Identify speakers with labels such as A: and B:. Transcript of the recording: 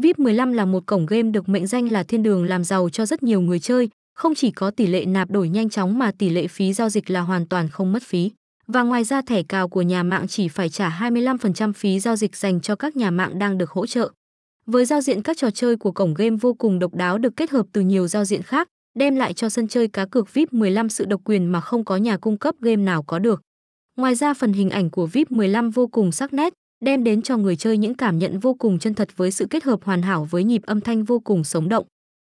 A: VIP 15 là một cổng game được mệnh danh là thiên đường làm giàu cho rất nhiều người chơi, không chỉ có tỷ lệ nạp đổi nhanh chóng mà tỷ lệ phí giao dịch là hoàn toàn không mất phí. Và ngoài ra thẻ cào của nhà mạng chỉ phải trả 25% phí giao dịch dành cho các nhà mạng đang được hỗ trợ. Với giao diện các trò chơi của cổng game vô cùng độc đáo được kết hợp từ nhiều giao diện khác, đem lại cho sân chơi cá cược VIP 15 sự độc quyền mà không có nhà cung cấp game nào có được. Ngoài ra phần hình ảnh của VIP 15 vô cùng sắc nét, đem đến cho người chơi những cảm nhận vô cùng chân thật với sự kết hợp hoàn hảo với nhịp âm thanh vô cùng sống động.